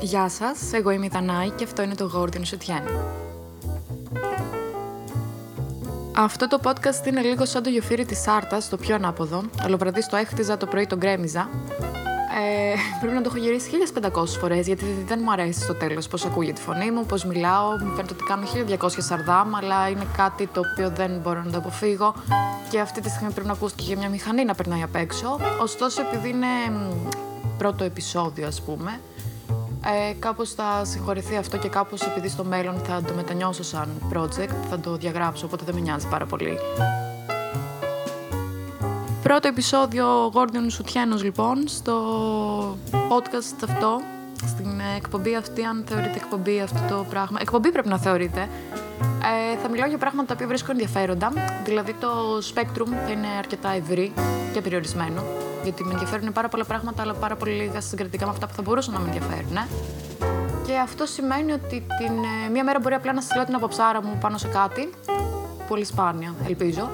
Γεια σας, εγώ είμαι η Δανάη και αυτό είναι το Gordon Soutien. Αυτό το podcast είναι λίγο σαν το γιοφύρι της Σάρτας, το πιο ανάποδο. Αλλοπραδείς το έχτιζα, το πρωί το γκρέμιζα. Ε, πρέπει να το έχω γυρίσει 1500 φορές, γιατί δεν μου αρέσει στο τέλος πώς ακούγεται τη φωνή μου, πώς μιλάω. Μου φαίνεται ότι κάνω 1200 σαρδάμ, αλλά είναι κάτι το οποίο δεν μπορώ να το αποφύγω. Και αυτή τη στιγμή πρέπει να ακούστηκε για μια μηχανή να περνάει απ' έξω. Ωστόσο, επειδή είναι πρώτο επεισόδιο, ας πούμε, ε, κάπως θα συγχωρηθεί αυτό και κάπως επειδή στο μέλλον θα το μετανιώσω σαν project, θα το διαγράψω, οπότε δεν με νοιάζει πάρα πολύ. Πρώτο επεισόδιο Gordon Σουτιένος λοιπόν, στο podcast αυτό, στην εκπομπή αυτή, αν θεωρείτε εκπομπή αυτό το πράγμα. Εκπομπή πρέπει να θεωρείτε. Ε, θα μιλάω για πράγματα τα οποία βρίσκω ενδιαφέροντα, δηλαδή το spectrum θα είναι αρκετά ευρύ και περιορισμένο γιατί με ενδιαφέρουν πάρα πολλά πράγματα, αλλά πάρα πολύ λίγα συγκρατικά με αυτά που θα μπορούσαν να με ενδιαφέρουν. Και αυτό σημαίνει ότι την, ε, μία μέρα μπορεί απλά να στείλω την αποψάρα μου πάνω σε κάτι. Πολύ σπάνια, ελπίζω.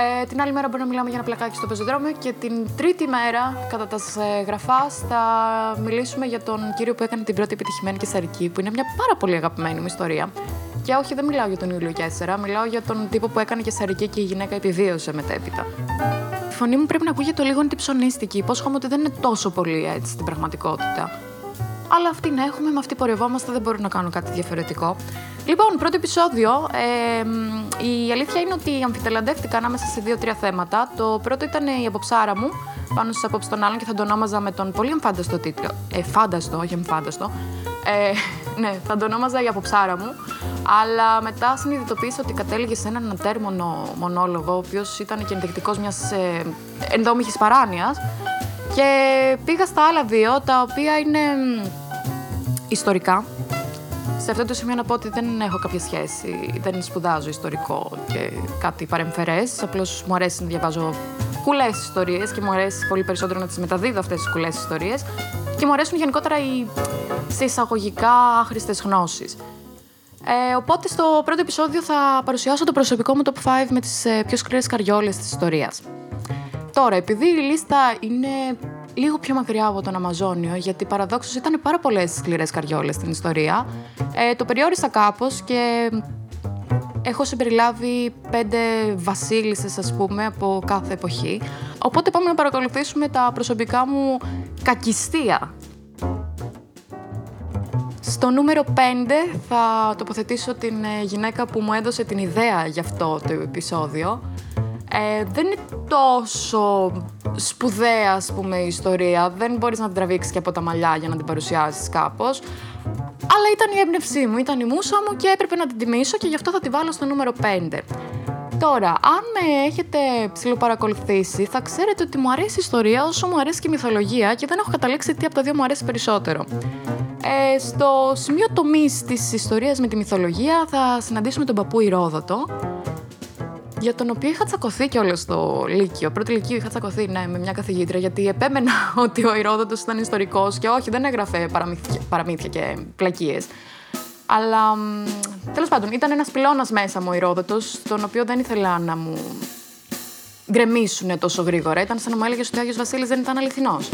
Ε, την άλλη μέρα μπορεί να μιλάμε για ένα πλακάκι στο πεζοδρόμιο και την τρίτη μέρα, κατά τα γραφά, θα μιλήσουμε για τον κύριο που έκανε την πρώτη επιτυχημένη κεσαρική, που είναι μια πάρα πολύ αγαπημένη μου ιστορία. Και όχι, δεν μιλάω για τον Ιούλιο 4, μιλάω για τον τύπο που έκανε κεσαρική και η γυναίκα επιβίωσε μετέπειτα φωνή μου πρέπει να ακούγεται λίγο αντιψωνίστικη. Υπόσχομαι ότι δεν είναι τόσο πολύ έτσι στην πραγματικότητα. Αλλά αυτή να έχουμε, με αυτή πορευόμαστε, δεν μπορώ να κάνω κάτι διαφορετικό. Λοιπόν, πρώτο επεισόδιο. Ε, η αλήθεια είναι ότι αμφιτελαντεύτηκα ανάμεσα σε δύο-τρία θέματα. Το πρώτο ήταν η αποψάρα μου πάνω στις απόψεις των άλλων και θα το ονόμαζα με τον πολύ εμφάνταστο τίτλο. Ε, φάνταστο, όχι εμφάνταστο. Ε, ναι, θα το ονόμαζα η αποψάρα μου. Αλλά μετά συνειδητοποίησα ότι κατέληγε σε έναν ατέρμονο μονόλογο, ο οποίος ήταν και ενδεικτικός μιας ε, ενδόμηχης παράνοιας. Και πήγα στα άλλα δύο, τα οποία είναι ιστορικά. Σε αυτό το σημείο να πω ότι δεν έχω κάποια σχέση, δεν σπουδάζω ιστορικό και κάτι παρεμφερές. Απλώς μου αρέσει να διαβάζω κουλές ιστορίες και μου αρέσει πολύ περισσότερο να τις μεταδίδω αυτές τις κουλές ιστορίες. Και μου αρέσουν γενικότερα οι σε εισαγωγικά άχρηστες γνώσεις. Ε, οπότε στο πρώτο επεισόδιο θα παρουσιάσω το προσωπικό μου top 5 με τις ε, πιο σκληρές καριόλες της ιστορίας. Τώρα, επειδή η λίστα είναι λίγο πιο μακριά από τον Αμαζόνιο, γιατί παραδόξως ήταν πάρα πολλές σκληρές καριόλες στην ιστορία, ε, το περιόρισα κάπως και έχω συμπεριλάβει πέντε βασίλισσες, ας πούμε, από κάθε εποχή. Οπότε πάμε να παρακολουθήσουμε τα προσωπικά μου κακιστία στο νούμερο 5 θα τοποθετήσω την ε, γυναίκα που μου έδωσε την ιδέα για αυτό το επεισόδιο. Ε, δεν είναι τόσο σπουδαία, ας πούμε, η ιστορία. Δεν μπορείς να την τραβήξεις και από τα μαλλιά για να την παρουσιάσεις κάπως. Αλλά ήταν η έμπνευσή μου, ήταν η μουσα μου και έπρεπε να την τιμήσω και γι' αυτό θα τη βάλω στο νούμερο 5. Τώρα, αν με έχετε ψηλοπαρακολουθήσει, θα ξέρετε ότι μου αρέσει η ιστορία όσο μου αρέσει και η μυθολογία και δεν έχω καταλήξει τι από τα δύο μου αρέσει περισσότερο. Ε, στο σημείο τομής της ιστορίας με τη μυθολογία θα συναντήσουμε τον παππού Ηρόδοτο, για τον οποίο είχα τσακωθεί κιόλας στο Λύκειο. Πρώτη Λυκείο είχα τσακωθεί, ναι, με μια καθηγήτρια, γιατί επέμενα ότι ο Ηρόδοτο ήταν ιστορικός και όχι, δεν έγραφε παραμύθια, παραμύθια και πλακίες. Αλλά τέλος πάντων, ήταν ένας πυλώνας μέσα μου ο Ηρόδοτο, τον οποίο δεν ήθελα να μου γκρεμίσουν τόσο γρήγορα. Ήταν σαν να μου έλεγε ότι ο Άγιος Βασίλης δεν ήταν αληθινός.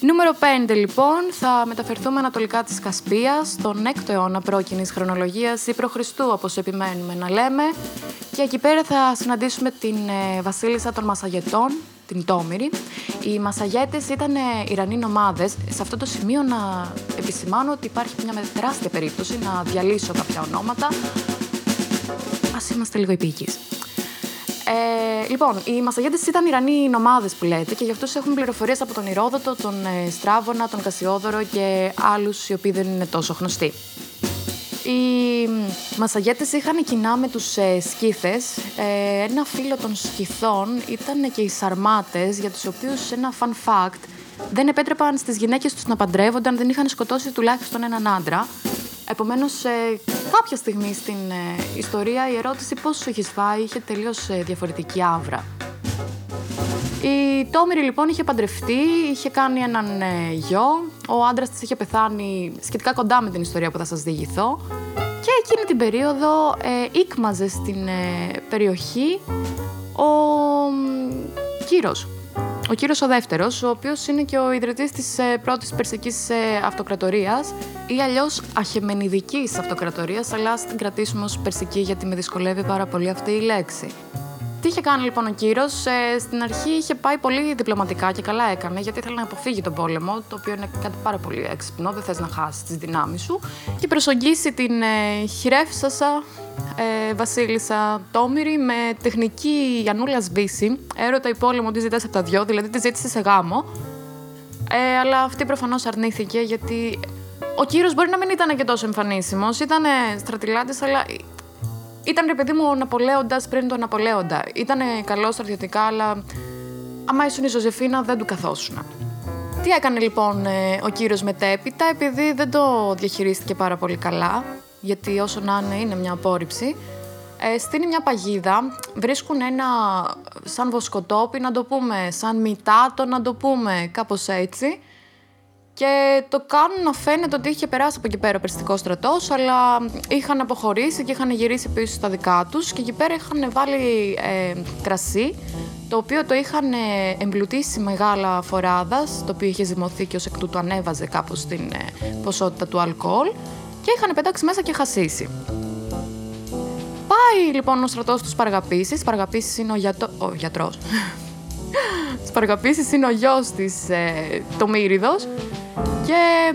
Νούμερο 5 λοιπόν, θα μεταφερθούμε ανατολικά της Κασπίας, στον 6ο αιώνα πρόκυνης χρονολογίας ή προχριστού όπως επιμένουμε να λέμε και εκεί πέρα θα συναντήσουμε την ε, βασίλισσα των Μασαγετών, την Τόμηρη. Οι Μασαγέτες ήταν ε, Ιρανοί νομάδες. Σε αυτό το σημείο να επισημάνω ότι υπάρχει μια τεράστια περίπτωση να διαλύσω κάποια ονόματα. Ας είμαστε λίγο επίκης. Ε, λοιπόν, οι Μασαγέτε ήταν Ιρανοί νομάδες που λέτε και γι' αυτό έχουν πληροφορίες από τον Ηρόδοτο, τον ε, Στράβωνα, τον Κασιόδωρο και άλλους οι οποίοι δεν είναι τόσο γνωστοί. Οι Μασαγέτε είχαν κοινά με τους ε, Σκύθες. Ε, ένα φίλο των Σκυθών ήταν και οι Σαρμάτες, για τους οποίους ένα fun fact δεν επέτρεπαν στις γυναίκες τους να παντρεύονται αν δεν είχαν σκοτώσει τουλάχιστον έναν άντρα. Επομένως, ε, κάποια στιγμή στην ε, ιστορία η ερώτηση πώς σου έχεις φάει είχε τελείως ε, διαφορετική άβρα. Η Τόμηρη λοιπόν είχε παντρευτεί, είχε κάνει έναν ε, γιο. Ο άντρας της είχε πεθάνει σχετικά κοντά με την ιστορία που θα σας διηγηθώ. Και εκείνη την περίοδο ε, ήκμαζε στην περιοχή ο Κύρος, ο Κύρος ο δεύτερος, ο οποίος είναι και ο ιδρυτής της ε, πρώτης περσικής ε, αυτοκρατορίας ή αλλιώς αχεμενιδικής αυτοκρατορίας, αλλά ας την κρατήσουμε ως περσική γιατί με δυσκολεύει πάρα πολύ αυτή η λέξη. Τι είχε κάνει λοιπόν ο κύριος, ε, στην αρχή είχε πάει πολύ διπλωματικά και καλά έκανε, γιατί ήθελε να αποφύγει τον πόλεμο, το οποίο είναι κάτι πάρα πολύ έξυπνο, δεν θες να χάσεις τις δυνάμεις σου, και προσογγίσει την ε, χειρεύσασα ε, Βασίλισσα Τόμηρη με τεχνική Ιανούλα Σβήση, έρωτα η πόλεμο τη ζητάς από τα δυο, δηλαδή τη ζήτησε σε γάμο. Ε, αλλά αυτή προφανώς αρνήθηκε γιατί ο κύριο μπορεί να μην ήταν και τόσο εμφανίσιμος, ήταν στρατηλάτη, αλλά ήταν ρε παιδί μου ο Ναπολέοντας πριν τον Ναπολέοντα. Ήταν καλός στρατιωτικά, αλλά άμα ήσουν η Ζωζεφίνα δεν του καθόσουν. Τι έκανε λοιπόν ε, ο κύριο μετέπειτα, επειδή δεν το διαχειρίστηκε πάρα πολύ καλά, γιατί όσο να είναι είναι μια απόρριψη, ε, στείνει μια παγίδα, βρίσκουν ένα σαν βοσκοτόπι να το πούμε, σαν μητάτο να το πούμε, κάπως έτσι, και το κάνουν να φαίνεται ότι είχε περάσει από εκεί πέρα ο περιστικός στρατός, αλλά είχαν αποχωρήσει και είχαν γυρίσει πίσω στα δικά τους και εκεί πέρα είχαν βάλει ε, κρασί, το οποίο το είχαν ε, εμπλουτίσει μεγάλα φοράδα, το οποίο είχε ζυμωθεί και ως εκ τούτου ανέβαζε κάπως την ε, ποσότητα του αλκοόλ και είχαν πετάξει μέσα και χασίσει. Πάει λοιπόν ο στρατός τους Σπαργαπίση. Σπαργαπίση είναι ο, γιατο... ο γιατρός. Σπαργαπίση είναι ο γιος της ε, το και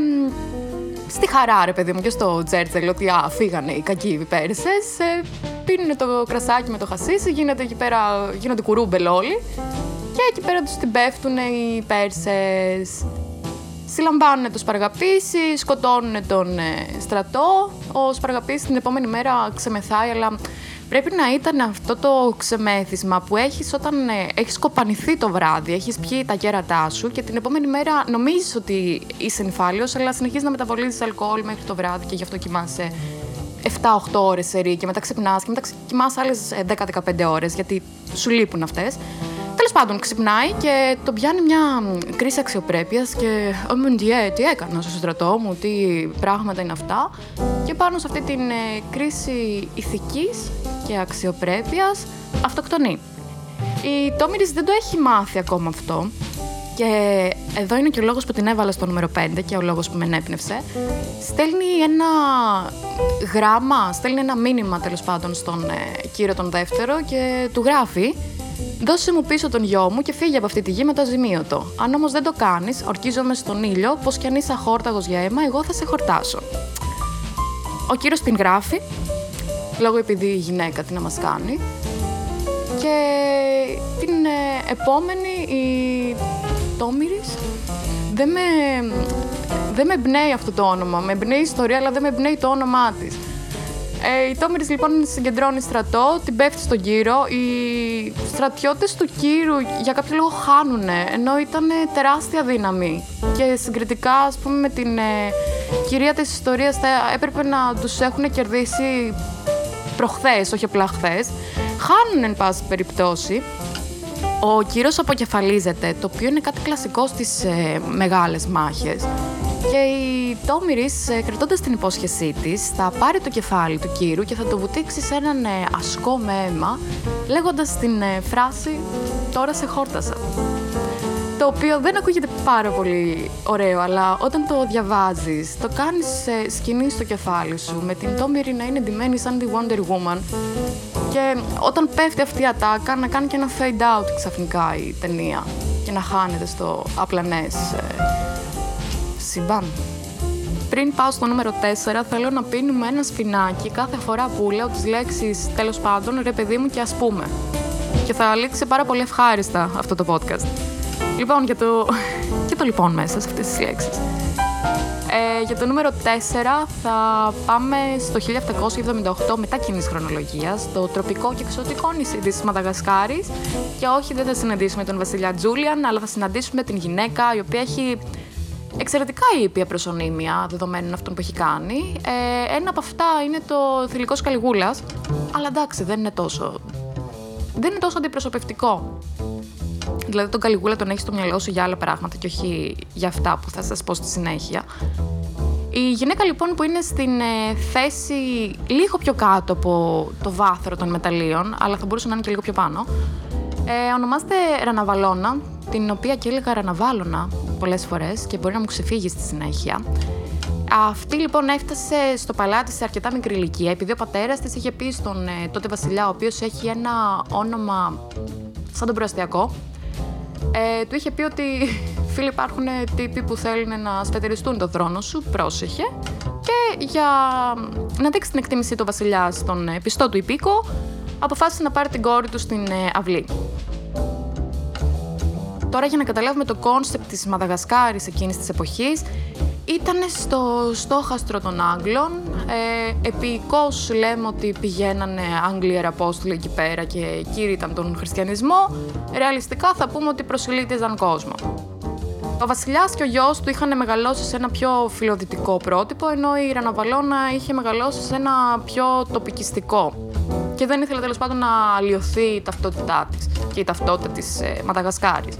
στη χαρά, ρε παιδί μου, και στο Τζέρτζελ, ότι α, φύγανε οι κακοί Πέρσες. Ε, πίνουν το κρασάκι με το χασίσι, γίνεται εκεί πέρα, γίνονται κουρούμπελ όλοι. Και εκεί πέρα τους την πέφτουν οι Πέρσες. Συλλαμβάνουν το Σπαργαπίση, σκοτώνουν τον ε, στρατό. Ο Σπαργαπίση την επόμενη μέρα ξεμεθάει, αλλά πρέπει να ήταν αυτό το ξεμέθισμα που έχεις όταν ε, έχεις κοπανηθεί το βράδυ, έχεις πιει τα κέρατά σου και την επόμενη μέρα νομίζεις ότι είσαι νυφάλιος, αλλά συνεχίζεις να μεταβολίζεις αλκοόλ μέχρι το βράδυ και γι' αυτό κοιμάσαι 7-8 ώρες σε και μετά ξυπνάς και μετά κοιμάσαι άλλες 10-15 ε, ώρες γιατί σου λείπουν αυτές. Τέλος πάντων, ξυπνάει και τον πιάνει μια κρίση αξιοπρέπειας και. Ω τι έκανα στο στρατό μου, τι πράγματα είναι αυτά. Και πάνω σε αυτή την ε, κρίση ηθικής και αξιοπρέπειας αυτοκτονεί. Η Τόμιρης δεν το έχει μάθει ακόμα αυτό και εδώ είναι και ο λόγος που την έβαλα στο νούμερο 5 και ο λόγος που με ενέπνευσε. Στέλνει ένα γράμμα, στέλνει ένα μήνυμα τέλος πάντων στον ε, κύριο τον δεύτερο και του γράφει Δώσε μου πίσω τον γιο μου και φύγε από αυτή τη γη με το αζημίωτο. Αν όμως δεν το κάνεις, ορκίζομαι στον ήλιο πως κι αν είσαι αχόρταγος για αίμα, εγώ θα σε χορτάσω. Ο κύριος την γράφει, λόγω επειδή η γυναίκα τι να μας κάνει. Και την ε, επόμενη η Τόμηρης δεν με, δεν με εμπνέει αυτό το όνομα. Με εμπνέει η ιστορία, αλλά δεν με εμπνέει το όνομά της. Ε, η Τόμηρης λοιπόν συγκεντρώνει στρατό, την πέφτει στον κύρο. Οι στρατιώτες του κύρου για κάποιο λόγο χάνουν, ενώ ήταν τεράστια δύναμη. Και συγκριτικά, ας πούμε, με την ε, κυρία της ιστορίας θα έπρεπε να τους έχουν κερδίσει προχθές, όχι απλά χθες. Χάνουν, εν πάση περιπτώσει. Ο κύρος αποκεφαλίζεται, το οποίο είναι κάτι κλασικό στις ε, μεγάλες μάχες. Και η Τόμηρη, ε, κρατώντας την υπόσχεσή της, θα πάρει το κεφάλι του κύρου και θα το βουτήξει σε έναν ε, ασκό με αίμα, λέγοντας την ε, φράση Τώρα σε χόρτασα. Το οποίο δεν ακούγεται πάρα πολύ ωραίο, αλλά όταν το διαβάζεις, το κάνεις σκηνή στο κεφάλι σου, με την Τόμηρη να είναι ντυμένη σαν τη Wonder Woman. Και όταν πέφτει αυτή η ατάκα, να κάνει και ένα fade out ξαφνικά η ταινία και να χάνεται στο απλανές σύμπαν. Πριν πάω στο νούμερο 4, θέλω να πίνουμε ένα σπινάκι κάθε φορά που λέω τις λέξεις τέλος πάντων, ρε παιδί μου και ας πούμε. Και θα λήξει πάρα πολύ ευχάριστα αυτό το podcast. Λοιπόν, για το, και το λοιπόν μέσα σε αυτές τις λέξεις. Ε, για το νούμερο 4 θα πάμε στο 1778 μετά κοινής χρονολογίας, στο τροπικό και εξωτικό νησί της Μαδαγασκάρης και όχι δεν θα συναντήσουμε τον βασιλιά Τζούλιαν, αλλά θα συναντήσουμε την γυναίκα η οποία έχει εξαιρετικά ήπια προσωνύμια δεδομένων αυτών που έχει κάνει. Ε, ένα από αυτά είναι το θηλυκό Καλιγούλα. Αλλά εντάξει, δεν είναι τόσο. Δεν είναι τόσο αντιπροσωπευτικό. Δηλαδή, τον Καλιγούλα τον έχει στο μυαλό σου για άλλα πράγματα και όχι για αυτά που θα σας πω στη συνέχεια. Η γυναίκα λοιπόν που είναι στην ε, θέση λίγο πιο κάτω από το βάθρο των μεταλλίων, αλλά θα μπορούσε να είναι και λίγο πιο πάνω, ε, ονομάζεται Ραναβαλώνα την οποία και έλεγα ραναβάλωνα πολλές φορές και μπορεί να μου ξεφύγει στη συνέχεια. Αυτή λοιπόν έφτασε στο παλάτι σε αρκετά μικρή ηλικία, επειδή ο πατέρας της είχε πει στον ε, τότε βασιλιά, ο οποίος έχει ένα όνομα σαν τον προαστιακό, ε, του είχε πει ότι φίλοι υπάρχουν τύποι που θέλουν να σφετεριστούν το θρόνο σου, πρόσεχε. Και για να δείξει την εκτίμησή του ο βασιλιάς στον ε, πιστό του υπήκοο, αποφάσισε να πάρει την κόρη του στην ε, αυλή. Τώρα για να καταλάβουμε το κόνσεπτ της Μαδαγασκάρης εκείνης της εποχής, ήταν στο στόχαστρο των Άγγλων. Ε, επιεικώς λέμε ότι πηγαίνανε Άγγλοι Ιεραπόστολοι εκεί πέρα και κήρυτταν τον χριστιανισμό. Ρεαλιστικά θα πούμε ότι προσιλήτιζαν κόσμο. Ο Βασιλιάς και ο γιος του είχαν μεγαλώσει σε ένα πιο φιλοδυτικό πρότυπο, ενώ η Ραναβαλώνα είχε μεγαλώσει σε ένα πιο τοπικιστικό. Και δεν ήθελε τέλος πάντων να αλλοιωθεί η ταυτότητά της και η ταυτότητα της ε, Μαδαγασκάρης.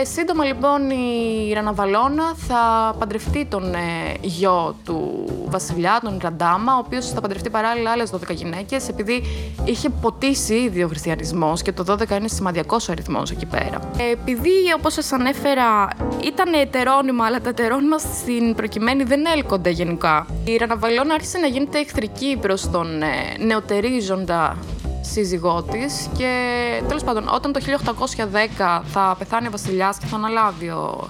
Ε, σύντομα λοιπόν η Ραναβαλώνα θα παντρευτεί τον ε, γιο του βασιλιά, τον Ραντάμα, ο οποίος θα παντρευτεί παράλληλα άλλες 12 γυναίκες, επειδή είχε ποτίσει ήδη ο χριστιανισμός και το 12 είναι σημαντικός ο αριθμός εκεί πέρα. Ε, επειδή, όπως σας ανέφερα, ήταν ετερόνυμα, αλλά τα ετερόνυμα στην προκειμένη δεν έλκονται γενικά. Η Ραναβαλώνα άρχισε να γίνεται εχθρική προς τον ε, νεοτερίζοντα σύζυγό της και τέλος πάντων, όταν το 1810 θα πεθάνει ο Βασιλιάς και θα αναλάβει ο,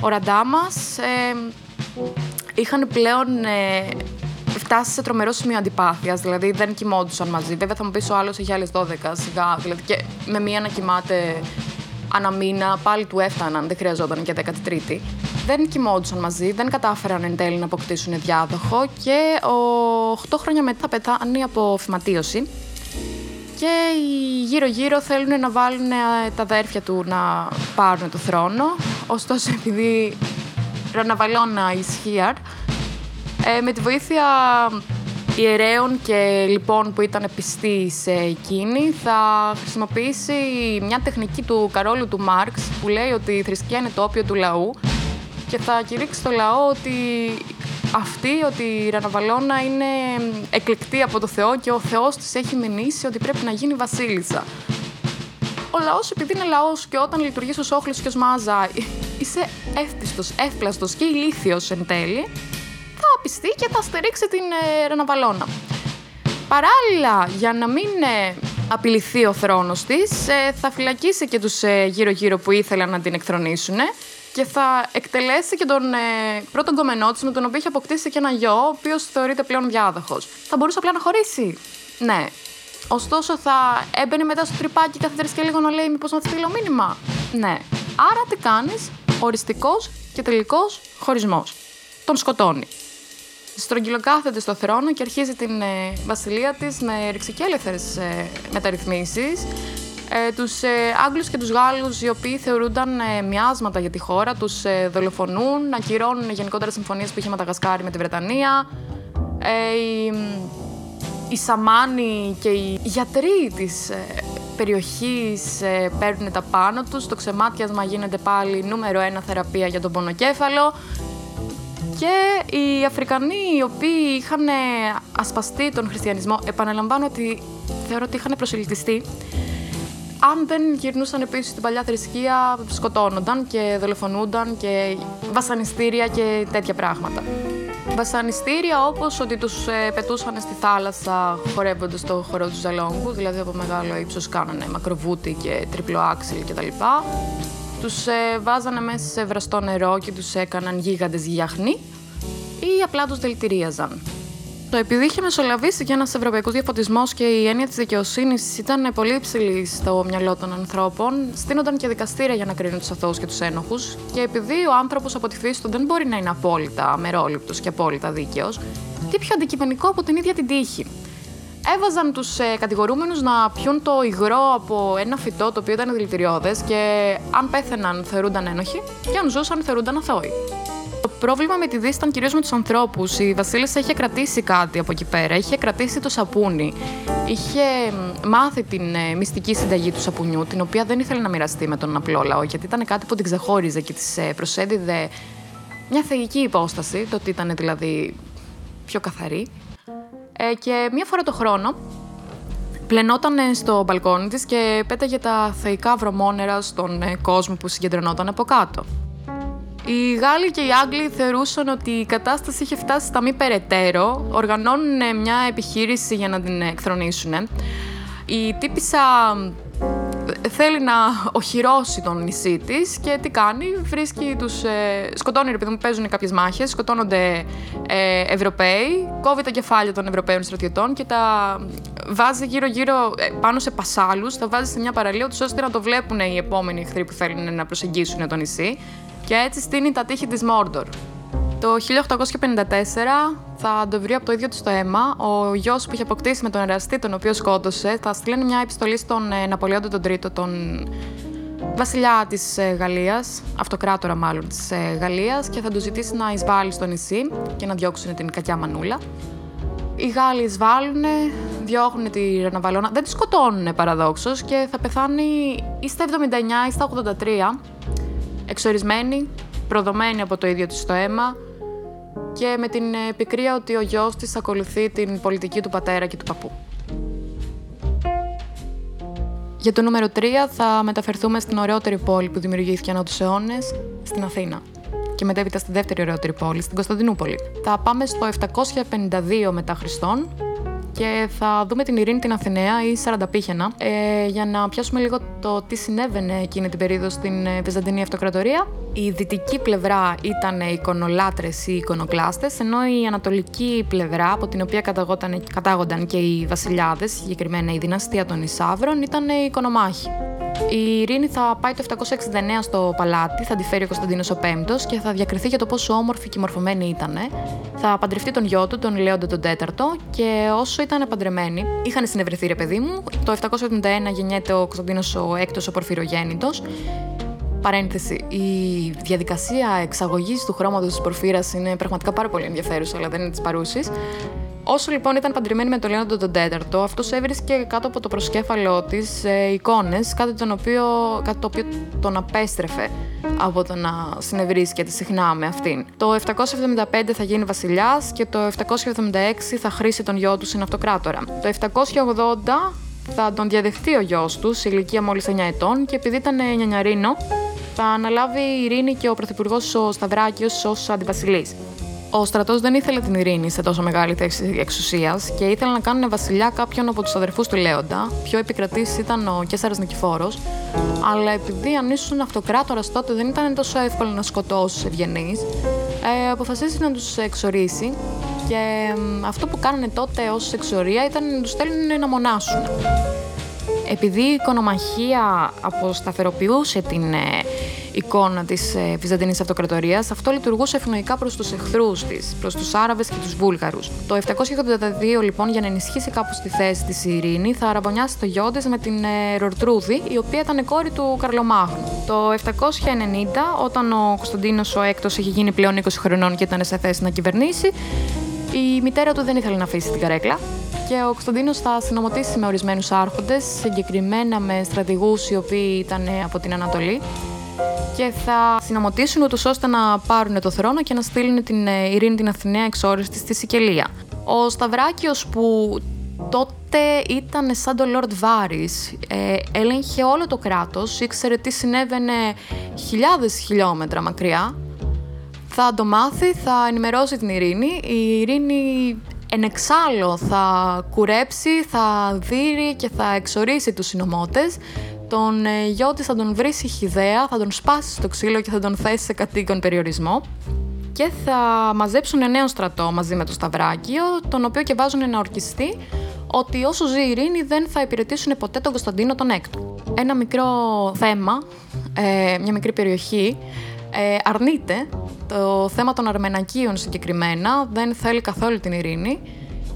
ο Ραντάμα, ε, είχαν πλέον ε, φτάσει σε τρομερό σημείο αντιπάθειας. Δηλαδή δεν κοιμόντουσαν μαζί. Βέβαια, θα μου πεις ο άλλος έχει άλλες 12 σιγά. Δηλαδή και με μία να κοιμάται ανά μήνα, πάλι του έφταναν, δεν χρειαζόταν και 13η. Δεν κοιμόντουσαν μαζί, δεν κατάφεραν εν τέλει να αποκτήσουν διάδοχο και ο 8 χρόνια μετά πεθάνει από φυματίωση και γύρω-γύρω θέλουν να βάλουν ε, τα αδέρφια του να πάρουν το θρόνο. Ωστόσο, επειδή Ραναβαλώνα ισχύαρ, ε, με τη βοήθεια ιερέων και λοιπόν που ήταν πιστοί σε εκείνη, θα χρησιμοποιήσει μια τεχνική του Καρόλου του Μάρξ που λέει ότι η θρησκεία είναι το όπιο του λαού και θα κηρύξει το λαό ότι αυτή ότι η Ραναβαλώνα είναι εκλεκτή από το Θεό και ο Θεός της έχει μηνύσει ότι πρέπει να γίνει βασίλισσα. Ο λαός επειδή είναι λαός και όταν λειτουργείς ως όχλος και ως μάζα είσαι εύπιστος, εύπλαστος και ηλίθιος εν τέλει, θα πιστεί και θα στηρίξει την ε, Ραναβαλώνα. Παράλληλα, για να μην ε, απειληθεί ο θρόνος της, ε, θα φυλακίσει και τους ε, γύρω-γύρω που ήθελαν να την εκθρονήσουν και θα εκτελέσει και τον ε, πρώτον κομμενό τη, με τον οποίο έχει αποκτήσει και ένα γιο, ο οποίος θεωρείται πλέον διάδοχος. Θα μπορούσε απλά να χωρίσει. Ναι. Ωστόσο, θα έμπαινε μετά στο τρυπάκι κάθε τρει και λίγο να λέει: Μήπως να στείλω μήνυμα. Ναι. Άρα τι κάνεις, οριστικός και τελικός χωρισμός. Τον σκοτώνει. Στρογγυλοκάθεται στο θρόνο και αρχίζει την ε, βασιλεία της με ρηξικέλευθερες ε, μεταρρυθμίσεις ε, τους ε, Άγγλους και τους Γάλλους οι οποίοι θεωρούνταν ε, μοιάσματα για τη χώρα, τους ε, δολοφονούν, ακυρώνουν γενικότερα συμφωνίες που είχε Μαδαγασκάρη με τη Βρετανία. Ε, οι, οι Σαμάνοι και οι γιατροί της ε, περιοχής ε, παίρνουν τα πάνω τους, το ξεμάτιασμα γίνεται πάλι νούμερο ένα θεραπεία για τον πονοκέφαλο και οι Αφρικανοί οι οποίοι είχαν ασπαστεί τον χριστιανισμό, επαναλαμβάνω ότι θεωρώ ότι είχαν προσελητιστεί, αν δεν γυρνούσαν επίσης στην παλιά θρησκεία, σκοτώνονταν και δολοφονούνταν και βασανιστήρια και τέτοια πράγματα. Βασανιστήρια όπως ότι τους ε, πετούσαν στη θάλασσα χορεύοντας το χορό του Ζαλόγκου, δηλαδή από μεγάλο ύψος κάνανε μακροβούτι και τριπλό άξιλ κτλ. Τους ε, βάζανε μέσα σε βραστό νερό και τους έκαναν γίγαντες γιαχνοί ή απλά τους δηλητηρίαζαν. Το επειδή είχε μεσολαβήσει και ένας ευρωπαϊκός διαφωτισμός και η έννοια της δικαιοσύνης ήταν πολύ υψηλή στο μυαλό των ανθρώπων, στείνονταν και δικαστήρια για να κρίνουν τους αθώους και τους ένοχους. Και επειδή ο άνθρωπος από τη φύση του δεν μπορεί να είναι απόλυτα αμερόληπτος και απόλυτα δίκαιος, τι πιο αντικειμενικό από την ίδια την τύχη. Έβαζαν τους ε, κατηγορούμενους να πιούν το υγρό από ένα φυτό το οποίο ήταν δηλητηριώδες και αν πέθαιναν θεωρούνταν ένοχοι και αν ζούσαν θεωρούνταν αθώοι. Το πρόβλημα με τη Δύση ήταν κυρίως με τους ανθρώπους. Η Βασίλισσα είχε κρατήσει κάτι από εκεί πέρα. Είχε κρατήσει το σαπούνι. Είχε μάθει την ε, μυστική συνταγή του σαπουνιού, την οποία δεν ήθελε να μοιραστεί με τον απλό λαό, γιατί ήταν κάτι που την ξεχώριζε και της ε, προσέδιδε μια θεϊκή υπόσταση, το ότι ήταν δηλαδή πιο καθαρή. Ε, και μία φορά το χρόνο πλενόταν στο μπαλκόνι της και πέταγε τα θεϊκά βρωμόνερα στον ε, κόσμο που συγκεντρωνόταν από κάτω. Οι Γάλλοι και οι Άγγλοι θεωρούσαν ότι η κατάσταση είχε φτάσει στα μη περαιτέρω, οργανώνουν μια επιχείρηση για να την εκθρονήσουν. Η τύπησα θέλει να οχυρώσει τον νησί της και τι κάνει, βρίσκει τους, ε, σκοτώνει επειδή μου παίζουν κάποιες μάχες, σκοτώνονται ε, Ευρωπαίοι, κόβει τα κεφάλια των Ευρωπαίων στρατιωτών και τα βάζει γύρω-γύρω ε, πάνω σε πασάλους, τα βάζει σε μια παραλία ώστε να το βλέπουν οι επόμενοι εχθροί που θέλουν να προσεγγίσουν το νησί και έτσι στείνει τα τείχη της Μόρντορ. Το 1854 θα το βρει από το ίδιο του το αίμα. Ο γιος που είχε αποκτήσει με τον εραστή, τον οποίο σκότωσε, θα στείλει μια επιστολή στον ε, Ναπολέοντα τον Τρίτο, τον βασιλιά της ε, Γαλλίας, αυτοκράτορα μάλλον της ε, Γαλλίας, και θα του ζητήσει να εισβάλλει στο νησί και να διώξουν την κακιά μανούλα. Οι Γάλλοι εισβάλλουν, διώχνουν τη Ραναβαλώνα, δεν τη σκοτώνουν παραδόξως και θα πεθάνει ή στα 79 ή στα 83, εξορισμένη, προδομένη από το ίδιο της το αίμα, και με την πικρία ότι ο γιος της ακολουθεί την πολιτική του πατέρα και του παππού. Για το νούμερο 3 θα μεταφερθούμε στην ωραιότερη πόλη που δημιουργήθηκε ανά τους αιώνες, στην Αθήνα και μετέπειτα στη δεύτερη ωραιότερη πόλη, στην Κωνσταντινούπολη. Θα πάμε στο 752 μετά Χριστόν και θα δούμε την Ειρήνη την Αθηναία ή Σαρανταπίχαινα ε, για να πιάσουμε λίγο το τι συνέβαινε εκείνη την περίοδο στην ε, Βυζαντινή Αυτοκρατορία. Η δυτική πλευρά ήταν οι εικονολάτρες ή οι εικονοκλάστες, ενώ η ανατολική πλευρά, από την οποία κατάγονταν και οι βασιλιάδες, συγκεκριμένα η δυναστεία των Ισάβρων, ήταν οι εικονομάχοι. Η Ειρήνη θα πάει το 769 στο παλάτι, θα τη φέρει ο Κωνσταντίνος ο Πέμπτος και θα διακριθεί για το πόσο όμορφη και μορφωμένη ήταν. Θα παντρευτεί τον γιο του, τον Λέοντα τον Τέταρτο, και όσο ήταν παντρεμένοι, είχαν συνευρεθεί ρε παιδί μου. Το 771 γεννιέται ο Κωνσταντίνος ο Έκτος ο Πορφυρογέννητος. Παρένθεση, η διαδικασία εξαγωγής του χρώματος της πορφύρας είναι πραγματικά πάρα πολύ ενδιαφέρουσα, αλλά δεν είναι της παρούσης. Όσο λοιπόν ήταν παντρεμένη με τον Λέοντα τον Τέταρτο, αυτό έβρισκε κάτω από το προσκέφαλό της ε, εικόνες, κάτι, κάτι το οποίο τον απέστρεφε από το να συνευρίσκεται συχνά με αυτήν. Το 775 θα γίνει βασιλιάς και το 776 θα χρήσει τον γιο του στην αυτοκράτορα. Το 780 θα τον διαδεχτεί ο γιος τους σε ηλικία μόλις 9 ετών και επειδή ήταν νιανιαρίνο, θα αναλάβει η Ειρήνη και ο πρωθυπουργός ο Σταυράκιος ως αντιβασιλής. Ο στρατός δεν ήθελε την ειρήνη σε τόσο μεγάλη θέση εξουσίας και ήθελε να κάνουν βασιλιά κάποιον από τους αδερφούς του Λέοντα. Πιο επικρατής ήταν ο Κέσσαρα Νικηφόρος. Αλλά επειδή αν ήσουν αυτοκράτορας τότε δεν ήταν τόσο εύκολο να σκοτώσει ευγενείς, ε, αποφασίζει να τους εξορίσει. Και αυτό που κάνανε τότε ως εξορία ήταν να τους στέλνουν να μονάσουν. Επειδή η οικονομαχία αποσταθεροποιούσε την ε, εικόνα της ε, Βυζαντινής Αυτοκρατορίας, αυτό λειτουργούσε ευνοϊκά προς τους εχθρούς της, προς τους Άραβες και τους Βούλγαρους. Το 782, λοιπόν, για να ενισχύσει κάπως τη θέση της Ειρήνη, θα αραβωνιάσει το γιο της με την ε, Ρορτρούδη, η οποία ήταν κόρη του Καρλομάγνου. Το 790, όταν ο Κωνσταντίνος ο Έκτος είχε γίνει πλέον 20 χρονών και ήταν σε θέση να κυβερνήσει, η μητέρα του δεν ήθελε να αφήσει την καρέκλα και ο Κωνσταντίνος θα συνομωτήσει με ορισμένους άρχοντες, συγκεκριμένα με στρατηγούς οι οποίοι ήταν από την Ανατολή και θα συνομωτήσουν ούτως ώστε να πάρουν το θρόνο και να στείλουν την ε, Ειρήνη την Αθηναία εξόριστη στη Σικελία. Ο Σταυράκιος που τότε ήταν σαν το Lord Varys, ε, έλεγχε όλο το κράτος, ήξερε τι συνέβαινε χιλιάδες χιλιόμετρα μακριά, θα το μάθει, θα ενημερώσει την Ειρήνη. Η Ειρήνη εν εξάλλου θα κουρέψει, θα δείρει και θα εξορίσει τους συνομότες τον ε, γιο της θα τον βρει χιδέα, θα τον σπάσει στο ξύλο και θα τον θέσει σε κατοίκον περιορισμό και θα μαζέψουν νέο στρατό μαζί με το Σταυράκιο, τον οποίο και βάζουν να ορκιστεί ότι όσο ζει η ειρήνη δεν θα υπηρετήσουν ποτέ τον Κωνσταντίνο τον Έκτο. Ένα μικρό θέμα, ε, μια μικρή περιοχή, ε, αρνείται. Το θέμα των Αρμενακίων συγκεκριμένα, δεν θέλει καθόλου την ειρήνη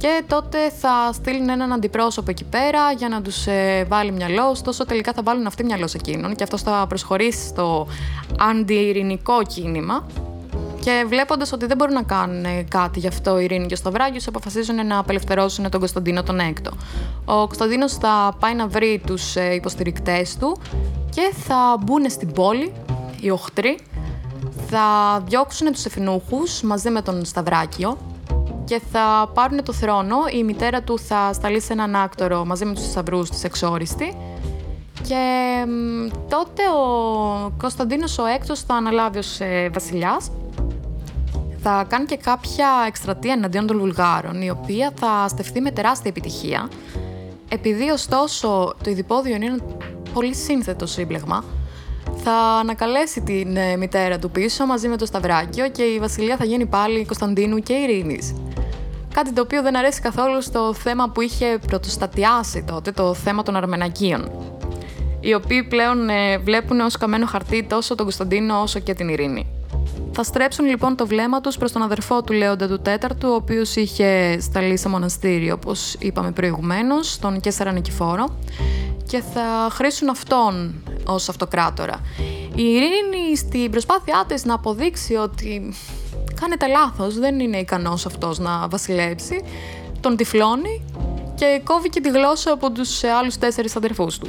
και τότε θα στείλουν έναν αντιπρόσωπο εκεί πέρα για να τους ε, βάλει μυαλό, ωστόσο τελικά θα βάλουν αυτοί μυαλό σε εκείνον και αυτός θα προσχωρήσει στο αντιειρηνικό κίνημα. Και βλέποντας ότι δεν μπορούν να κάνουν κάτι γι' αυτό η Ειρήνη και ο Σταυράγιο, αποφασίζουν να απελευθερώσουν τον Κωνσταντίνο τον Έκτο. Ο Κωνσταντίνος θα πάει να βρει τους ε, υποστηρικτές του και θα μπουν στην πόλη οι οχτροί, θα διώξουν τους ευθυνούχου μαζί με τον Σταυράκιο και θα πάρουν το θρόνο. Η μητέρα του θα σταλεί σε έναν άκτορο μαζί με τους θησαυρού της εξόριστη και τότε ο Κωνσταντίνος ο Έκτος θα αναλάβει ως ε, βασιλιάς θα κάνει και κάποια εκστρατεία εναντίον των Βουλγάρων, η οποία θα στεφθεί με τεράστια επιτυχία. Επειδή ωστόσο το ειδipόδιο είναι ένα πολύ σύνθετο σύμπλεγμα, θα ανακαλέσει την ε, μητέρα του πίσω μαζί με το Σταυράκιο και η βασιλεία θα γίνει πάλι Κωνσταντίνου και Ειρήνης. Κάτι το οποίο δεν αρέσει καθόλου στο θέμα που είχε πρωτοστατιάσει τότε, το θέμα των Αρμενακίων. Οι οποίοι πλέον ε, βλέπουν ως καμένο χαρτί τόσο τον Κωνσταντίνο όσο και την Ειρήνη. Θα στρέψουν λοιπόν το βλέμμα τους προς τον αδερφό του Λέοντα του Τέταρτου, ο οποίος είχε σταλεί σε μοναστήρι, όπως είπαμε προηγουμένως, τον Κέσσαρα Νικηφόρο, και θα χρήσουν αυτόν ως αυτοκράτορα. Η Ειρήνη στην προσπάθειά της να αποδείξει ότι κάνετε λάθος, δεν είναι ικανός αυτός να βασιλέψει, τον τυφλώνει και κόβει και τη γλώσσα από τους άλλους τέσσερις αδερφούς του.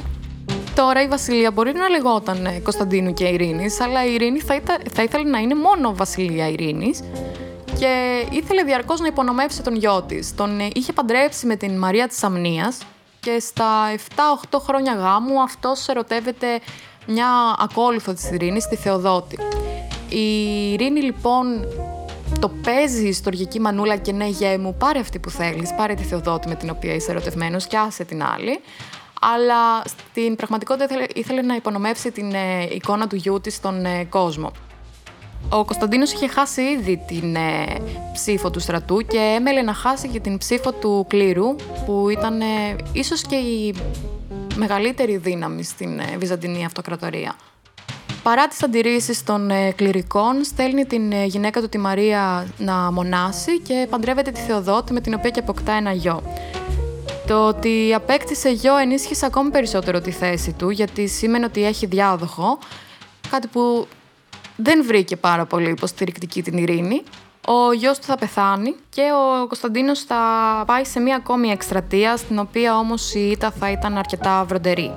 Τώρα η Βασιλεία μπορεί να λεγόταν ε, Κωνσταντίνου και Ειρήνης, αλλά η Ειρήνη θα, θα ήθελε να είναι μόνο Βασιλεία Ειρήνης και ήθελε διαρκώς να υπονομεύσει τον γιο της. Τον ε, είχε παντρέψει με την Μαρία της Αμνίας και στα 7-8 χρόνια γάμου αυτός ερωτεύεται μια ακόλουθο της Ειρήνης, τη Θεοδότη. Η Ειρήνη λοιπόν το παίζει η ιστορική μανούλα και ναι γέ μου πάρε αυτή που θέλεις, πάρε τη Θεοδότη με την οποία είσαι ερωτευμένος και άσε την άλλη αλλά στην πραγματικότητα ήθελε, να υπονομεύσει την ε, εικόνα του γιού της στον ε, κόσμο. Ο Κωνσταντίνος είχε χάσει ήδη την ε, ψήφο του στρατού και έμελε να χάσει και την ψήφο του κλήρου, που ήταν ίσως και η μεγαλύτερη δύναμη στην Βυζαντινή Αυτοκρατορία. Παρά τις αντιρρήσεις των κληρικών, στέλνει την γυναίκα του τη Μαρία να μονάσει και παντρεύεται τη Θεοδότη με την οποία και αποκτά ένα γιο. Το ότι απέκτησε γιο ενίσχυσε ακόμη περισσότερο τη θέση του, γιατί σήμαινε ότι έχει διάδοχο, κάτι που δεν βρήκε πάρα πολύ υποστηρικτική την ειρήνη. Ο γιος του θα πεθάνει και ο Κωνσταντίνος θα πάει σε μία ακόμη εκστρατεία, στην οποία όμως η ήττα θα ήταν αρκετά βροντερή.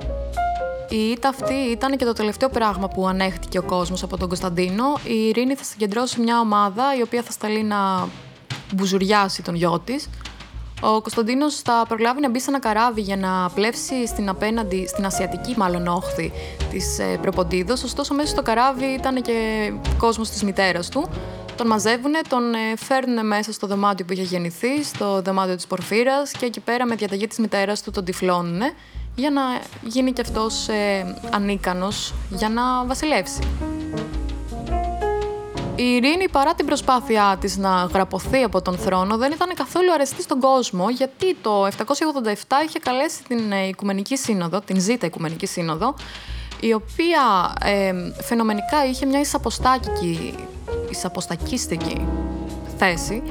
Η ήττα αυτή ήταν και το τελευταίο πράγμα που ανέχτηκε ο κόσμος από τον Κωνσταντίνο. Η Ειρήνη θα συγκεντρώσει μια ομάδα η οποία θα σταλεί να μπουζουριάσει τον γιο της ο Κωνσταντίνος θα προλάβει να μπει σε ένα καράβι για να πλεύσει στην απέναντι, στην ασιατική μάλλον όχθη της ε, Προποντίδος. Ωστόσο, μέσα στο καράβι ήταν και κόσμος της μητέρας του. Τον μαζεύουν, τον ε, φέρνουν μέσα στο δωμάτιο που είχε γεννηθεί, στο δωμάτιο της Πορφύρας και εκεί πέρα με διαταγή της μητέρας του τον τυφλώνουν για να γίνει κι αυτός ε, ανίκανος για να βασιλεύσει. Η Ειρήνη, παρά την προσπάθειά της να γραπωθεί από τον θρόνο, δεν ήταν καθόλου αρεστή στον κόσμο, γιατί το 787 είχε καλέσει την ε, Οικουμενική Σύνοδο, την Ζήτα Οικουμενική Σύνοδο, η οποία ε, φαινομενικά είχε μια εισαποστάκικη, εισαποστακίστικη θέση,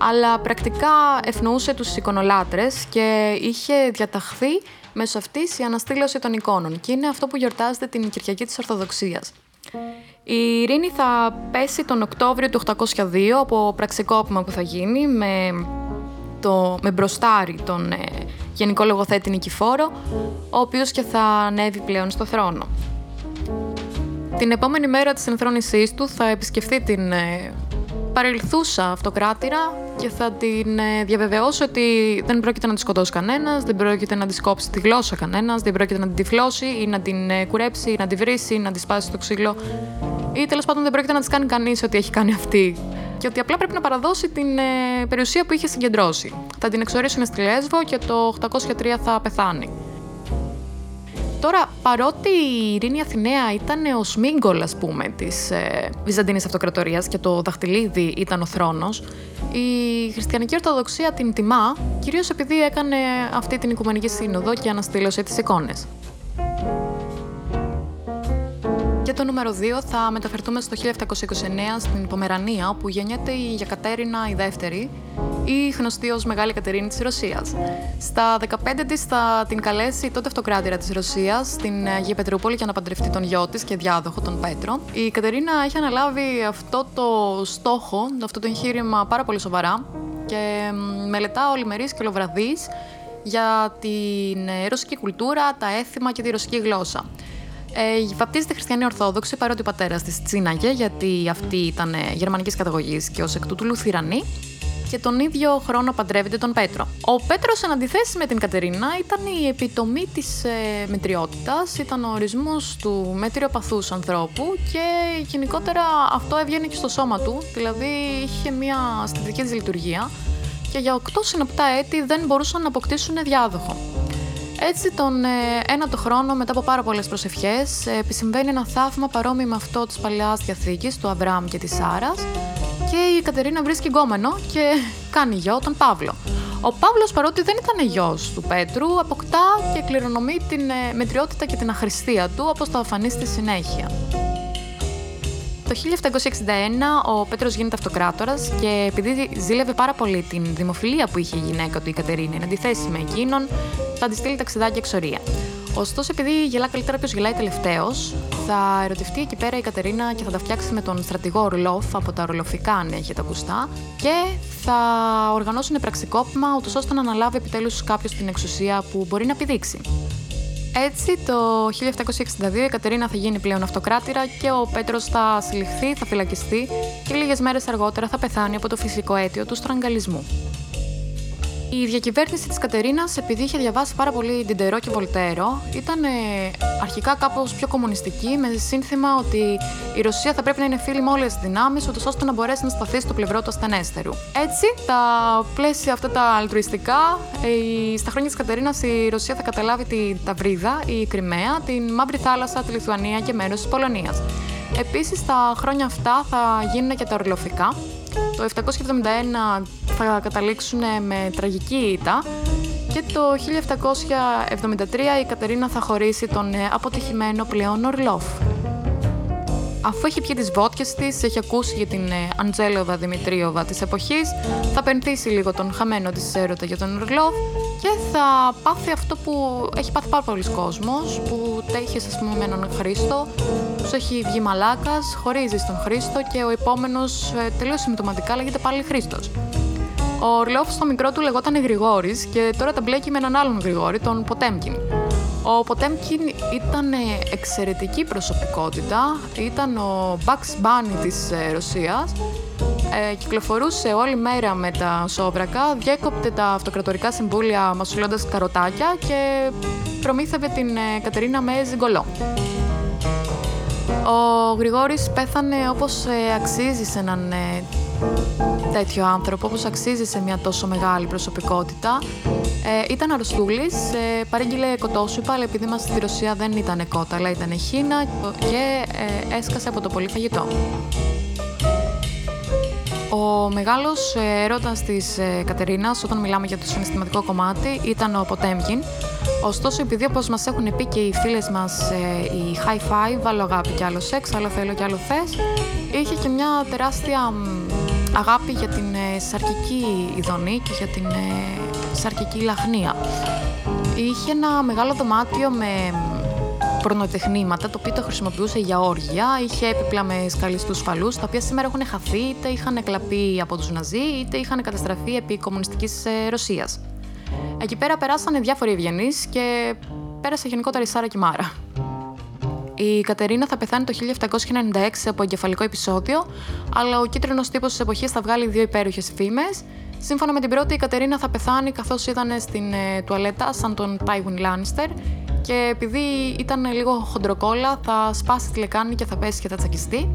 αλλά πρακτικά ευνοούσε τους εικονολάτρες και είχε διαταχθεί μέσω αυτής η αναστήλωση των εικόνων και είναι αυτό που γιορτάζεται την Κυριακή της Ορθοδοξίας. Η ειρήνη θα πέσει τον Οκτώβριο του 802 από πραξικόπημα που θα γίνει με, το, με μπροστάρι τον ε, γενικό λογοθέτη Νικηφόρο, ο οποίος και θα ανέβει πλέον στο θρόνο. Την επόμενη μέρα της ενθρόνησής του θα επισκεφθεί την ε, παρελθούσα αυτοκράτηρα και θα την ε, διαβεβαιώσω ότι δεν πρόκειται να τη σκοτώσει κανένας, δεν πρόκειται να τη κόψει τη γλώσσα κανένας, δεν πρόκειται να την τυφλώσει ή να την ε, κουρέψει ή να τη βρίσει ή να τη σπάσει το ξύλο. Ή τέλος πάντων δεν πρόκειται να της κάνει κανείς ό,τι έχει κάνει αυτή. Και ότι απλά πρέπει να παραδώσει την ε, περιουσία που είχε συγκεντρώσει. Θα την εξορίσουν στη Λέσβο και το 803 θα πεθάνει. Τώρα, παρότι η Ειρήνη Αθηναία ήταν ο σμίγκολ, ας πούμε, της ε, Βυζαντινής Αυτοκρατορίας και το δαχτυλίδι ήταν ο θρόνος, η χριστιανική Ορθοδοξία την τιμά, κυρίως επειδή έκανε αυτή την Οικουμενική Σύνοδο και αναστήλωσε τις εικόνες. Για το νούμερο 2 θα μεταφερθούμε στο 1729 στην Πομερανία, όπου γεννιέται η Γιακατέρινα η δεύτερη, ή γνωστή ως Μεγάλη Κατερίνη της Ρωσίας. Στα 15 της θα την καλέσει τότε αυτοκράτηρα της Ρωσίας στην Αγία Πετρούπολη για να παντρευτεί τον γιο της και διάδοχο τον Πέτρο. Η Κατερίνα έχει αναλάβει αυτό το στόχο, αυτό το εγχείρημα πάρα πολύ σοβαρά και μελετά ολιμερής και ολοβραδής για την ρωσική κουλτούρα, τα έθιμα και τη ρωσική γλώσσα. Ε, βαπτίζεται χριστιανή Ορθόδοξη παρότι ο πατέρας της τσίναγε, γιατί αυτή ήταν γερμανικής καταγωγής και ως εκ τούτου Λουθυρανή. και τον ίδιο χρόνο παντρεύεται τον Πέτρο. Ο Πέτρος, εν αντιθέσει με την Κατερίνα, ήταν η επιτομή της ε, μετριότητας, ήταν ο ορισμός του μετριοπαθούς ανθρώπου και γενικότερα αυτό έβγαινε και στο σώμα του, δηλαδή είχε μια αισθητική τη λειτουργία και για 8 συνοπτά έτη δεν μπορούσαν να αποκτήσουν διάδοχο. Έτσι, τον ε, ένα το χρόνο, μετά από πάρα πολλές προσευχές, ε, επισυμβαίνει ένα θαύμα παρόμοιο με αυτό της παλιά διαθήκης του Αβραάμ και της Σάρας και η Κατερίνα βρίσκει γκόμενο και κάνει γιο τον Παύλο. Ο Παύλος, παρότι δεν ήταν γιος του Πέτρου, αποκτά και κληρονομεί την ε, μετριότητα και την αχρηστία του, όπως θα αφανεί στη συνέχεια. Το 1761 ο Πέτρος γίνεται αυτοκράτορας και επειδή ζήλευε πάρα πολύ την δημοφιλία που είχε η γυναίκα του η Κατερίνα, εν αντιθέσει με εκείνον, θα της στείλει ταξιδάκια εξορία. Ωστόσο, επειδή γελά καλύτερα ποιος γελάει τελευταίος, θα ερωτευτεί εκεί πέρα η Κατερίνα και θα τα φτιάξει με τον στρατηγό Ορλόφ από τα ορλοφικά, αν έχετε ακουστά, και θα οργανώσουν πραξικόπημα, ούτως ώστε να αναλάβει επιτέλους κάποιος την εξουσία που μπορεί να επιδείξει. Έτσι, το 1762 η Κατερίνα θα γίνει πλέον αυτοκράτηρα και ο Πέτρος θα συλληφθεί, θα φυλακιστεί και λίγες μέρες αργότερα θα πεθάνει από το φυσικό αίτιο του στραγγαλισμού. Η διακυβέρνηση της Κατερίνας, επειδή είχε διαβάσει πάρα πολύ Ντιντερό και Βολτέρο, ήταν ε, αρχικά κάπως πιο κομμουνιστική, με σύνθημα ότι η Ρωσία θα πρέπει να είναι φίλη με όλες τις δυνάμεις, ώστε να μπορέσει να σταθεί στο πλευρό του ασθενέστερου. Έτσι, τα πλαίσια αυτά τα αλτρουιστικά, ε, στα χρόνια της Κατερίνας η Ρωσία θα καταλάβει τη Ταυρίδα, η Κρυμαία, την Μαύρη Θάλασσα, τη Λιθουανία και μέρος της Πολωνίας. Επίσης, τα χρόνια αυτά θα γίνουν και τα ορλοφικά, το 771 θα καταλήξουν με τραγική ήττα και το 1773 η Κατερίνα θα χωρίσει τον ε, αποτυχημένο πλέον Ορλόφ. Αφού έχει πιει τις βότκες της, έχει ακούσει για την ε, Αντζέλοβα Δημητρίοβα της εποχής, θα πενθήσει λίγο τον χαμένο της έρωτα για τον Ορλόφ και θα πάθει αυτό που έχει πάθει πάρα πολλοί κόσμος, που τέχεις ας πούμε με έναν Χρήστο, του έχει βγει μαλάκας, χωρίζεις στον Χρήστο και ο επόμενος ε, τελείως συμπτωματικά λέγεται πάλι Χρήστος. Ο Ορλόφ στο μικρό του λεγόταν Γρηγόρης και τώρα τα μπλέκει με έναν άλλον Γρηγόρη, τον Ποτέμκιν. Ο Ποτέμκιν ήταν εξαιρετική προσωπικότητα, ήταν ο Bugs Bunny της ε, Ρωσίας, ε, κυκλοφορούσε όλη μέρα με τα σόβρακα, διέκοπτε τα αυτοκρατορικά συμβούλια μασουλώντας καροτάκια και προμήθευε την ε, Κατερίνα με ζυγκολό. Ο Γρηγόρης πέθανε όπως ε, αξίζει σε έναν ε, τέτοιο άνθρωπο, όπως αξίζει σε μια τόσο μεγάλη προσωπικότητα. Ε, ήταν αρρωστούλης, ε, παρήγγειλε κοτόσουπα, αλλά επειδή μας στη Ρωσία δεν ήταν κότα, αλλά ήταν χίνα και ε, έσκασε από το πολύ φαγητό. Ο μεγάλος έρωτας της Κατερίνας, όταν μιλάμε για το συναισθηματικό κομμάτι, ήταν ο Ποτέμκιν. Ωστόσο, επειδή όπως μας έχουν πει και οι φίλες μας, η high five, άλλο αγάπη και άλλο σεξ, άλλο θέλω και άλλο θες, είχε και μια τεράστια αγάπη για την ε, σαρκική ειδονή και για την ε, σαρκική λαχνία. Είχε ένα μεγάλο δωμάτιο με προνοτεχνήματα, το οποίο το χρησιμοποιούσε για όργια. Είχε έπιπλα με σκαλιστού φαλούς, τα οποία σήμερα έχουν χαθεί, είτε είχαν εκλαπεί από τους Ναζί, είτε είχαν καταστραφεί επί κομμουνιστικής ε, Ρωσίας. Εκεί πέρα περάσανε διάφοροι ευγενείς και πέρασε γενικότερα η Σάρα Κιμάρα. Η Κατερίνα θα πεθάνει το 1796 από εγκεφαλικό επεισόδιο, αλλά ο κίτρινος τύπος της εποχής θα βγάλει δύο υπέροχες φήμες. Σύμφωνα με την πρώτη, η Κατερίνα θα πεθάνει καθώς ήταν στην ε, τουαλέτα σαν τον Τάιβουν Λάνιστερ και επειδή ήταν λίγο χοντροκόλα θα σπάσει τη λεκάνη και θα πέσει και θα τσακιστεί.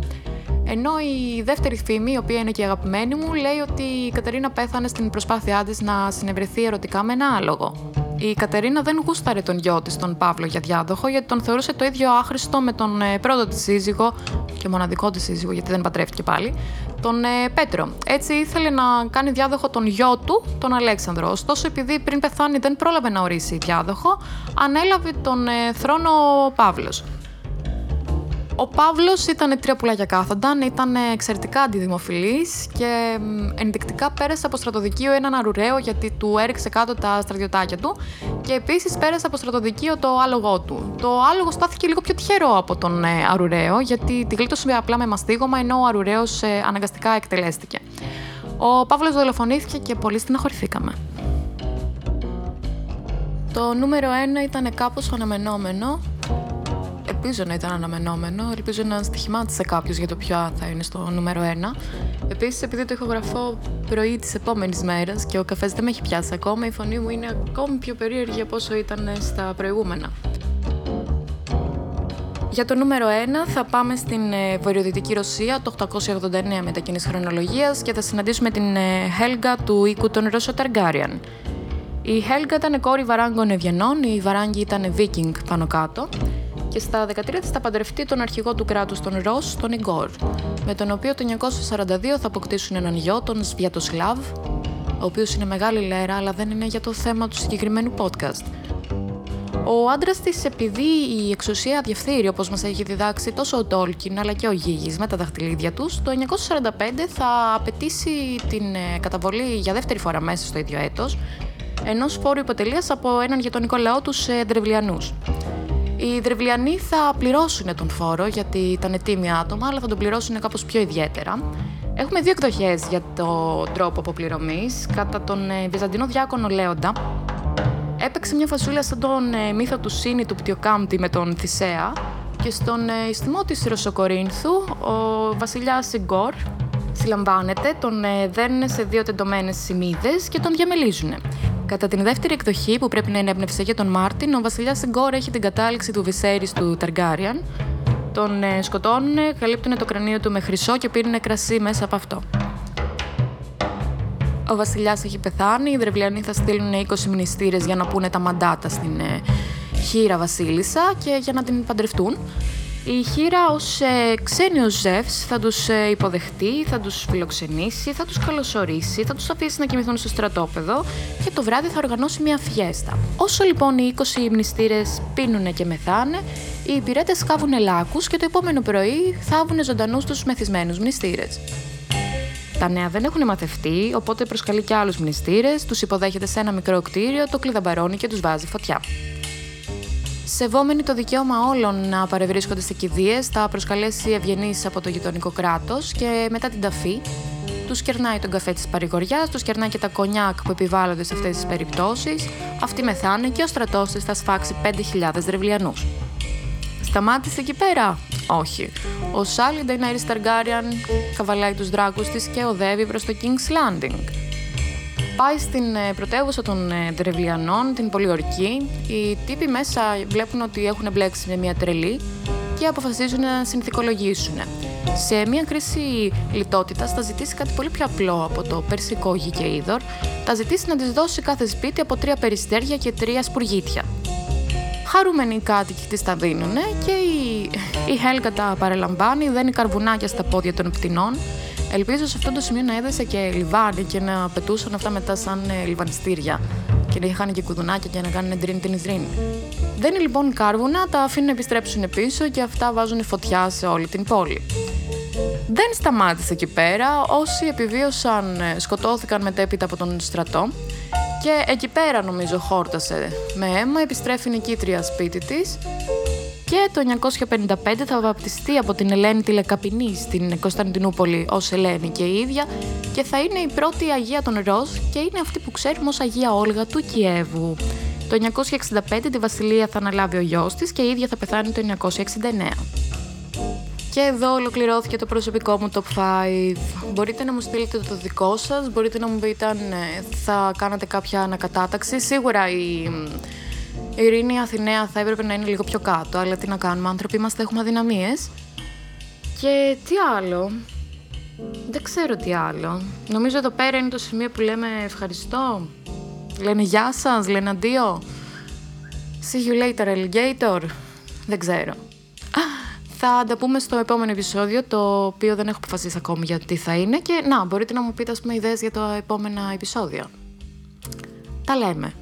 Ενώ η δεύτερη φήμη, η οποία είναι και η αγαπημένη μου, λέει ότι η Κατερίνα πέθανε στην προσπάθειά της να συνευρεθεί ερωτικά με ένα άλογο. Η Κατερίνα δεν γούσταρε τον γιο της, τον Παύλο, για διάδοχο, γιατί τον θεωρούσε το ίδιο άχρηστο με τον ε, πρώτο της σύζυγο και μοναδικό της σύζυγο, γιατί δεν πατρεύτηκε πάλι, τον ε, Πέτρο. Έτσι ήθελε να κάνει διάδοχο τον γιο του, τον Αλέξανδρο. Ωστόσο, επειδή πριν πεθάνει δεν πρόλαβε να ορίσει διάδοχο, ανέλαβε τον ε, θρόνο ο Παύλος. Ο Παύλος ήταν τρία πουλάκια κάθονταν, ήταν εξαιρετικά αντιδημοφιλής και ενδεικτικά πέρασε από στρατοδικείο έναν αρουραίο γιατί του έριξε κάτω τα στρατιωτάκια του και επίσης πέρασε από στρατοδικείο το άλογο του. Το άλογο στάθηκε λίγο πιο τυχερό από τον ε, αρουραίο γιατί τη γλίτωσε απλά με μαστίγωμα ενώ ο αρουραίος ε, αναγκαστικά εκτελέστηκε. Ο Παύλος δολοφονήθηκε και πολύ στεναχωρηθήκαμε. Το νούμερο 1 ήταν κάπως αναμενόμενο ελπίζω να ήταν αναμενόμενο. Ελπίζω να στοιχημάτισε κάποιος για το ποιο θα είναι στο νούμερο 1. Επίσης, επειδή το ηχογραφώ πρωί της επόμενης μέρας και ο καφές δεν με έχει πιάσει ακόμα, η φωνή μου είναι ακόμη πιο περίεργη από όσο ήταν στα προηγούμενα. Για το νούμερο 1 θα πάμε στην ε, βορειοδυτική Ρωσία το 889 μετά κοινή χρονολογίας και θα συναντήσουμε την Χέλγα του οίκου των Ρώσο Ταργκάριαν. Η Χέλγα ήταν κόρη βαράγκων Ευγενών, η Βαράγγι ήταν Βίκινγκ πάνω κάτω και στα 13 της θα παντρευτεί τον αρχηγό του κράτους τον Ρος, τον Ιγκόρ, με τον οποίο το 1942 θα αποκτήσουν έναν γιο, τον Σβιατοσλάβ, ο οποίος είναι μεγάλη λέρα αλλά δεν είναι για το θέμα του συγκεκριμένου podcast. Ο άντρας της, επειδή η εξουσία διαφθείρει, όπως μας έχει διδάξει τόσο ο Τόλκιν αλλά και ο Γίγης με τα δαχτυλίδια τους, το 1945 θα απαιτήσει την ε, καταβολή για δεύτερη φορά μέσα στο ίδιο έτος ενός φόρου υποτελείας από έναν γειτονικό λαό τους Δρεβλιανού. Οι Δρεβλιανοί θα πληρώσουν τον φόρο γιατί ήταν τίμια άτομα, αλλά θα τον πληρώσουν κάπως πιο ιδιαίτερα. Έχουμε δύο εκδοχές για τον τρόπο αποπληρωμής. Κατά τον ε, Βυζαντινό διάκονο Λέοντα, έπαιξε μια φασούλα σαν τον ε, μύθο του Σίνη του Πτιοκάμπτη με τον Θησέα και στον ε, ιστιμό της Ρωσοκορίνθου ο βασιλιάς Ιγκόρ συλλαμβάνεται, τον ε, δένουν σε δύο τεντωμένες σημείδες και τον διαμελίζουν. Κατά την δεύτερη εκδοχή, που πρέπει να είναι έμπνευση για τον Μάρτιν, ο βασιλιάς Ιγκόρ έχει την κατάληξη του Βυσέρης του Ταργκάριαν. Τον σκοτώνουν, καλύπτουν το κρανίο του με χρυσό και πίνουν κρασί μέσα από αυτό. Ο Βασιλιάς έχει πεθάνει. Οι Δρεβλιανοί θα στείλουν 20 μνηστήρες για να πούνε τα μαντάτα στην ε, χείρα Βασίλισσα και για να την παντρευτούν. Η χείρα ως ε, ξένος Ζεύς θα τους ε, υποδεχτεί, θα τους φιλοξενήσει, θα τους καλωσορίσει, θα τους αφήσει να κοιμηθούν στο στρατόπεδο και το βράδυ θα οργανώσει μια φιέστα. Όσο λοιπόν οι 20 μνηστήρες πίνουνε και μεθάνε, οι υπηρέτες σκάβουν λάκους και το επόμενο πρωί θάβουν ζωντανούς τους μεθυσμένους μνηστήρες. Τα νέα δεν έχουν μαθευτεί, οπότε προσκαλεί και άλλους μνηστήρες, τους υποδέχεται σε ένα μικρό κτίριο, το κλειδαμπαρώνει και τους βάζει φωτιά. Σεβόμενοι το δικαίωμα όλων να παρευρίσκονται σε κηδείες, θα προσκαλέσει ευγενείς από το γειτονικό κράτος και μετά την ταφή τους κερνάει τον καφέ της παρηγοριάς, τους κερνάει και τα κονιάκ που επιβάλλονται σε αυτές τις περιπτώσεις. Αυτοί μεθάνε και ο στρατός της θα σφάξει 5.000 ρευλιανού. Σταμάτησε εκεί πέρα; Όχι. Ο Σάλι Νταϊνάρη Ταργκάριαν καβαλάει τους δράκους της και οδεύει προς το King's Landing. Πάει στην ε, πρωτεύουσα των ε, Δρεβλιανών, την Πολιορκή. Οι τύποι μέσα βλέπουν ότι έχουν μπλέξει με μια τρελή και αποφασίζουν να συνθηκολογήσουν. Σε μια κρίση λιτότητας θα ζητήσει κάτι πολύ πιο απλό από το περσικό γη και είδωρ. Θα ζητήσει να της δώσει κάθε σπίτι από τρία περιστέρια και τρία σπουργίτια χαρούμενοι κάτοικοι της τα δίνουν και η, η Χέλκα τα παραλαμβάνει, δένει καρβουνάκια στα πόδια των πτηνών. Ελπίζω σε αυτό το σημείο να έδεσε και λιβάνι και να πετούσαν αυτά μετά σαν ε, λιβανιστήρια και να είχαν και κουδουνάκια και να κάνουν ντριν την Δεν Δένει λοιπόν κάρβουνα, τα αφήνουν να επιστρέψουν πίσω και αυτά βάζουν φωτιά σε όλη την πόλη. Δεν σταμάτησε εκεί πέρα. Όσοι επιβίωσαν ε, σκοτώθηκαν μετέπειτα από τον στρατό και εκεί πέρα νομίζω χόρτασε με αίμα, επιστρέφει νικήτρια σπίτι της και το 955 θα βαπτιστεί από την Ελένη τη Λεκαπινή στην Κωνσταντινούπολη ως Ελένη και η ίδια και θα είναι η πρώτη Αγία των Ροζ και είναι αυτή που ξέρουμε ως Αγία Όλγα του Κιέβου. Το 965 τη βασιλεία θα αναλάβει ο γιος της και η ίδια θα πεθάνει το 969. Και εδώ ολοκληρώθηκε το προσωπικό μου top 5. Μπορείτε να μου στείλετε το δικό σας, μπορείτε να μου πείτε αν ε, θα κάνατε κάποια ανακατάταξη. Σίγουρα η, η Ειρήνη Αθηναία θα έπρεπε να είναι λίγο πιο κάτω, αλλά τι να κάνουμε, άνθρωποι είμαστε, έχουμε αδυναμίες. Και τι άλλο, δεν ξέρω τι άλλο. Νομίζω εδώ πέρα είναι το σημείο που λέμε ευχαριστώ. Λένε γεια σας, λένε αντίο. See you later, alligator. Δεν ξέρω. Θα τα πούμε στο επόμενο επεισόδιο, το οποίο δεν έχω αποφασίσει ακόμη για τι θα είναι και να, μπορείτε να μου πείτε ας πούμε ιδέες για τα επόμενα επεισόδια. Τα λέμε.